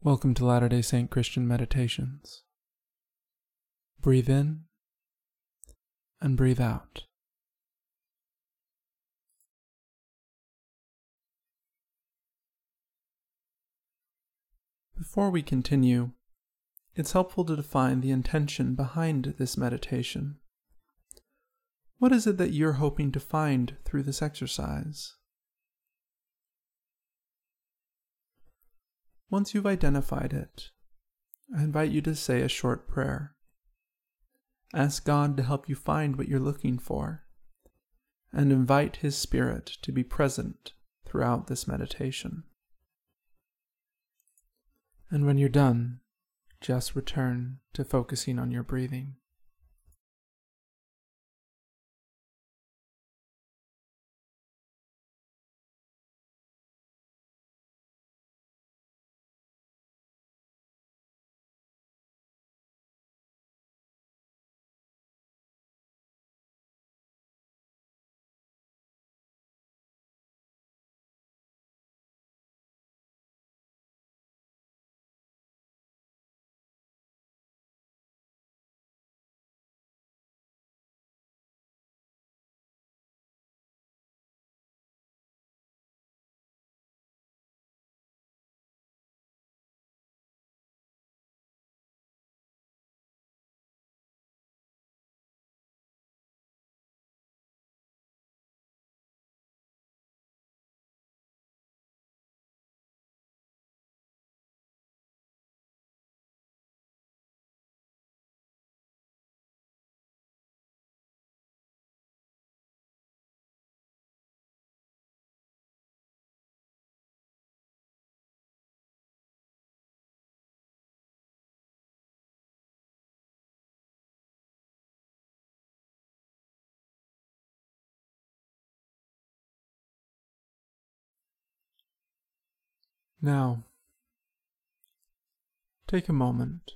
Welcome to Latter day Saint Christian Meditations. Breathe in and breathe out. Before we continue, it's helpful to define the intention behind this meditation. What is it that you're hoping to find through this exercise? Once you've identified it, I invite you to say a short prayer. Ask God to help you find what you're looking for, and invite His Spirit to be present throughout this meditation. And when you're done, just return to focusing on your breathing. Now, take a moment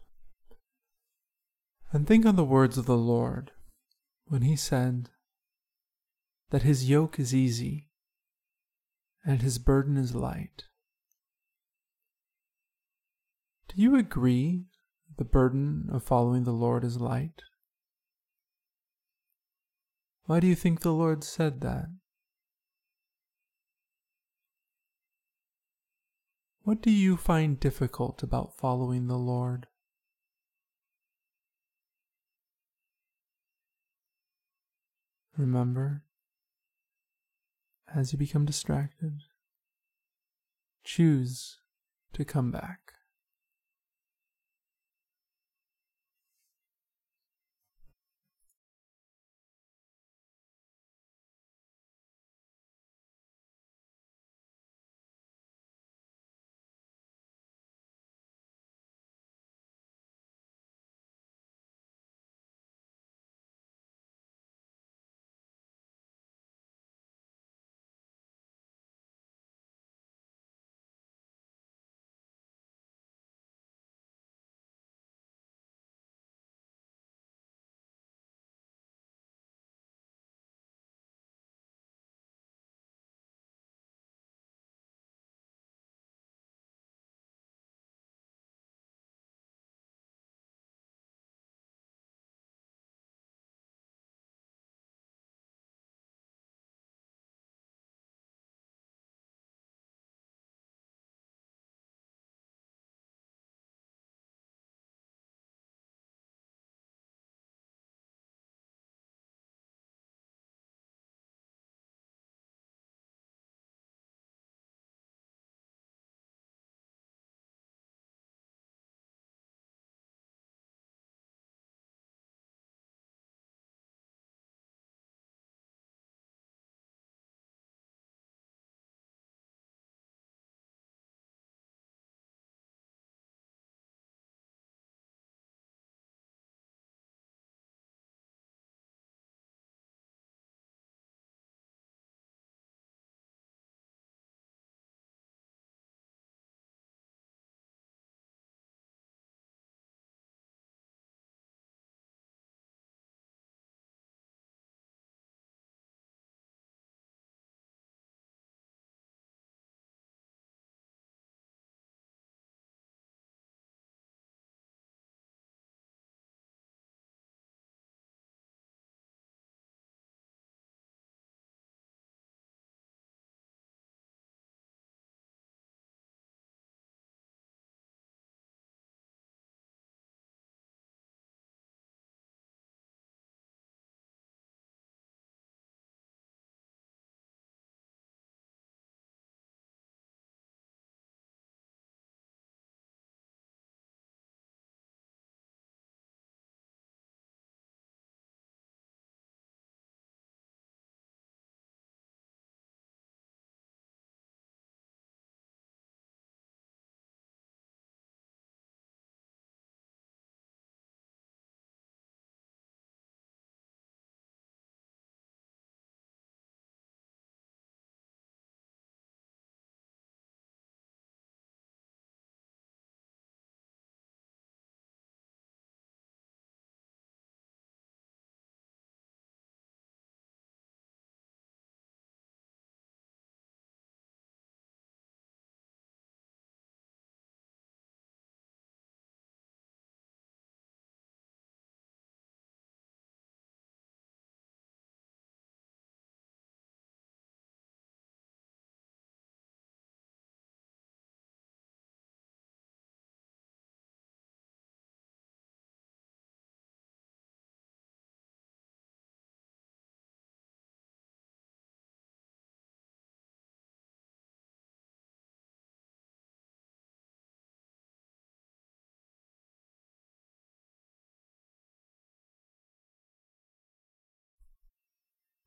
and think on the words of the Lord when He said that His yoke is easy and His burden is light. Do you agree the burden of following the Lord is light? Why do you think the Lord said that? What do you find difficult about following the Lord? Remember, as you become distracted, choose to come back.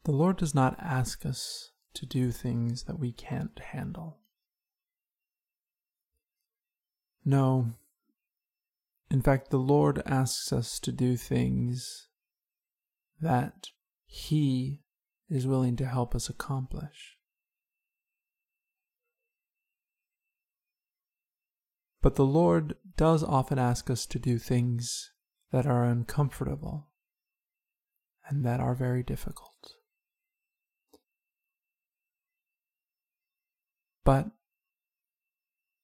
The Lord does not ask us to do things that we can't handle. No. In fact, the Lord asks us to do things that He is willing to help us accomplish. But the Lord does often ask us to do things that are uncomfortable and that are very difficult. But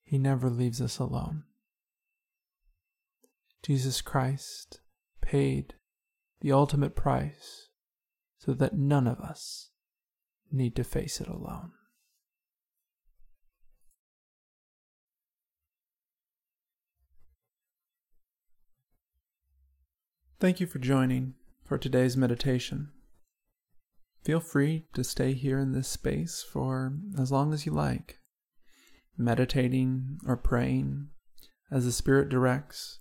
He never leaves us alone. Jesus Christ paid the ultimate price so that none of us need to face it alone. Thank you for joining for today's meditation. Feel free to stay here in this space for as long as you like, meditating or praying as the Spirit directs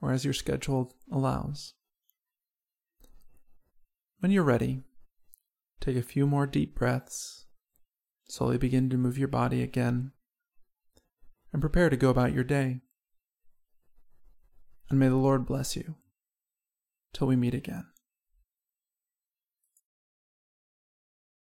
or as your schedule allows. When you're ready, take a few more deep breaths, slowly begin to move your body again, and prepare to go about your day. And may the Lord bless you till we meet again.